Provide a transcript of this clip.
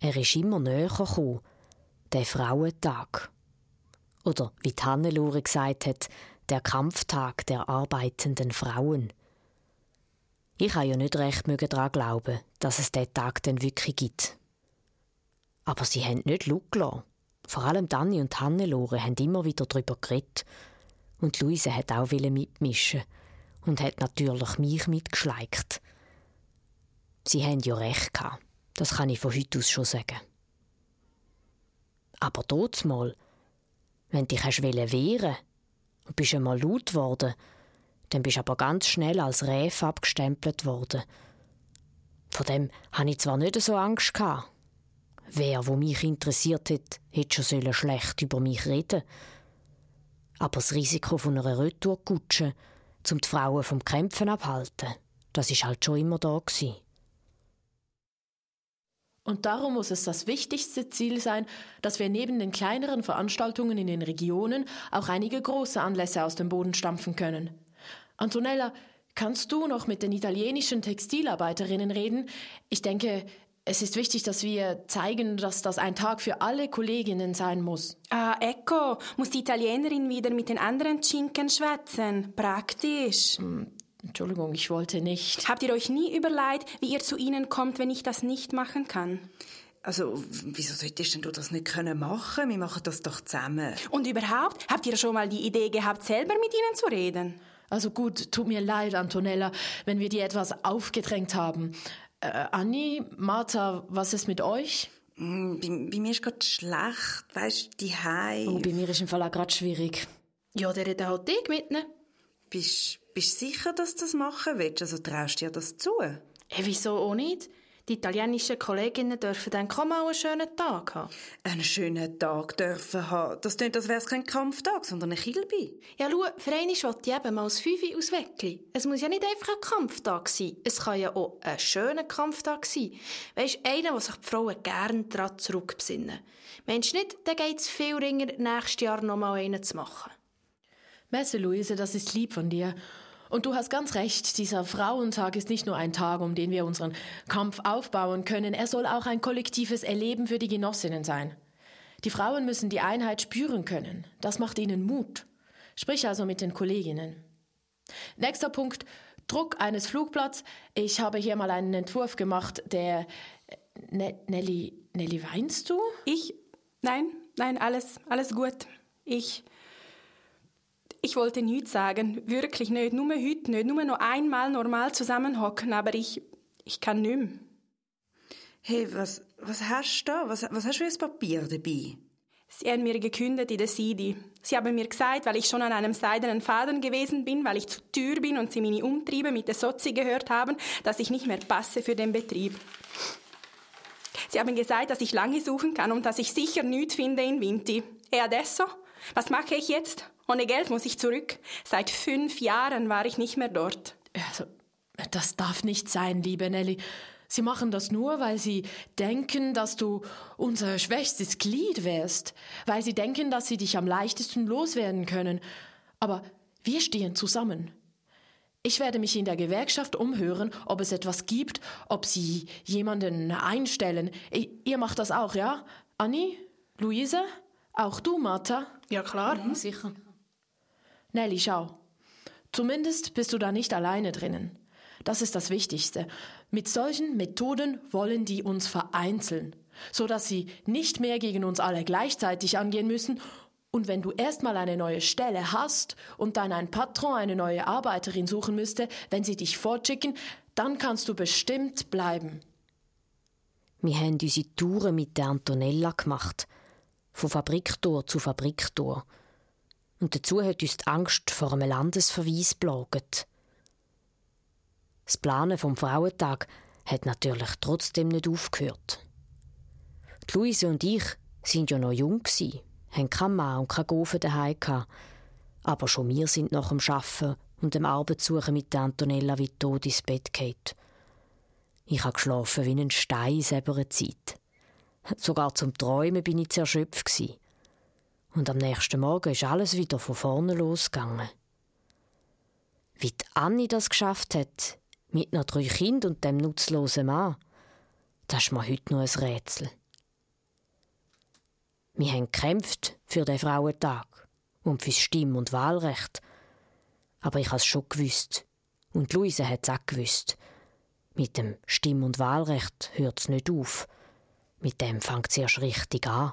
Er ist immer näher gekommen, der Frauentag. Oder wie Hannelore gesagt hat, der Kampftag der arbeitenden Frauen. Ich habe ja nicht recht daran glauben, dass es diesen Tag dann wirklich gibt. Aber sie haben nicht gelassen. Vor allem Dani und Hannelore haben immer wieder darüber geredet. Und Luise hat auch mitmischen und hat natürlich mich mitgeschleicht. Sie haben ja recht gehabt. Das kann ich von heute aus schon sagen. Aber dort mal, wenn dich wehren und bist einmal laut worden, dann bist aber ganz schnell als Räf abgestempelt worden. Von dem hatte ich zwar nicht so Angst gehabt. Wer, wo mich interessiert hat, hätte schon schlecht über mich reden Aber das Risiko von einer Retourkutsche, um die Frauen vom Kämpfen abhalten, das ist halt schon immer da gewesen. Und darum muss es das wichtigste Ziel sein, dass wir neben den kleineren Veranstaltungen in den Regionen auch einige große Anlässe aus dem Boden stampfen können. Antonella, kannst du noch mit den italienischen Textilarbeiterinnen reden? Ich denke, es ist wichtig, dass wir zeigen, dass das ein Tag für alle Kolleginnen sein muss. Ah, ecco, muss die Italienerin wieder mit den anderen Schinken schwätzen. Praktisch. Hm, Entschuldigung, ich wollte nicht. Habt ihr euch nie überlegt, wie ihr zu ihnen kommt, wenn ich das nicht machen kann? Also, wieso solltest denn du das nicht können machen? Wir machen das doch zusammen. Und überhaupt, habt ihr schon mal die Idee gehabt, selber mit ihnen zu reden? Also gut, tut mir leid, Antonella, wenn wir dir etwas aufgedrängt haben. Äh, Anni, Martha, was ist mit euch? Mm, bei, bei, mir ist gerade schlecht, weißt du, die Hei. Oh, bei mir ist im Fall auch gerade schwierig. Ja, der hat halt dich mitnehmen. Bist bist du sicher, dass du das machen willst? Also traust du dir das zu? Hey, wieso auch nicht? Die italienischen Kolleginnen dürfen dann kaum auch einen schönen Tag haben. Einen schönen Tag dürfen haben? Das klingt, als wäre es kein Kampftag, sondern ein Kilby. Ja, schau, für einen will ich eben mal als Fünfe aus Weckli. Es muss ja nicht einfach ein Kampftag sein. Es kann ja auch ein schöner Kampftag sein. Weisst, du, einer, wo sich die Frauen gerne daran zurückbesinnen. Meinst du nicht, dann geht es viel ringer, nächstes Jahr noch mal einen zu machen? Messe, Luise, das ist lieb von dir. Und du hast ganz recht, dieser Frauentag ist nicht nur ein Tag, um den wir unseren Kampf aufbauen können, er soll auch ein kollektives Erleben für die Genossinnen sein. Die Frauen müssen die Einheit spüren können. Das macht ihnen Mut. Sprich also mit den Kolleginnen. Nächster Punkt, Druck eines Flugblatts. Ich habe hier mal einen Entwurf gemacht, der ne Nelly, Nelly, weinst du? Ich? Nein, nein, alles, alles gut. Ich ich wollte nichts sagen, wirklich nicht, nur heute nicht, nur noch einmal normal zusammenhocken, aber ich, ich kann nicht mehr. Hey, was, was hast du da? Was, was hast du für ein Papier dabei? Sie haben mir gekündigt in der Sidi. Sie haben mir gesagt, weil ich schon an einem seidenen Faden gewesen bin, weil ich zu teuer bin und sie meine Umtriebe mit der Sozi gehört haben, dass ich nicht mehr passe für den Betrieb. Sie haben gesagt, dass ich lange suchen kann und dass ich sicher nichts finde in Vinti. E adesso? Was mache ich jetzt? Ohne Geld muss ich zurück. Seit fünf Jahren war ich nicht mehr dort. Also, das darf nicht sein, liebe Nelly. Sie machen das nur, weil sie denken, dass du unser schwächstes Glied wärst, weil sie denken, dass sie dich am leichtesten loswerden können. Aber wir stehen zusammen. Ich werde mich in der Gewerkschaft umhören, ob es etwas gibt, ob sie jemanden einstellen. Ihr macht das auch, ja? Anni? Luise? Auch du, Martha? Ja, klar, mhm. sicher. Nelly, schau. Zumindest bist du da nicht alleine drinnen. Das ist das Wichtigste. Mit solchen Methoden wollen die uns vereinzeln, so dass sie nicht mehr gegen uns alle gleichzeitig angehen müssen. Und wenn du erstmal eine neue Stelle hast und dann ein Patron eine neue Arbeiterin suchen müsste, wenn sie dich fortschicken, dann kannst du bestimmt bleiben. Wir haben unsere Touren mit der Antonella gemacht. Von Fabriktor zu Fabriktor. Und dazu hat uns die Angst vor einem Landesverweis plaget. Das Planen vom Frauentag hat natürlich trotzdem nicht aufgehört. Die Luise und ich sind ja noch jung gsi, haben keinen Mann und keine Gofen daheim. Aber schon wir sind nach dem Arbeiten und dem Arbeitssuchen mit der Antonella wie tot ins Bett geht. Ich habe geschlafen wie ein Stein in Zeit. Sogar zum Träumen bin ich zu erschöpft. Und am nächsten Morgen ist alles wieder von vorne losgegangen. Wie die Anni das geschafft hat, mit noch drei Kindern und dem nutzlosen Mann, das ist mir heute noch ein Rätsel. Wir haben gekämpft für den Frauentag und fürs Stimm- und Wahlrecht. Aber ich habe es schon gewusst. Und Luise hat es auch gewusst. Mit dem Stimm- und Wahlrecht hört es nicht auf. Mit dem fängt es erst richtig an.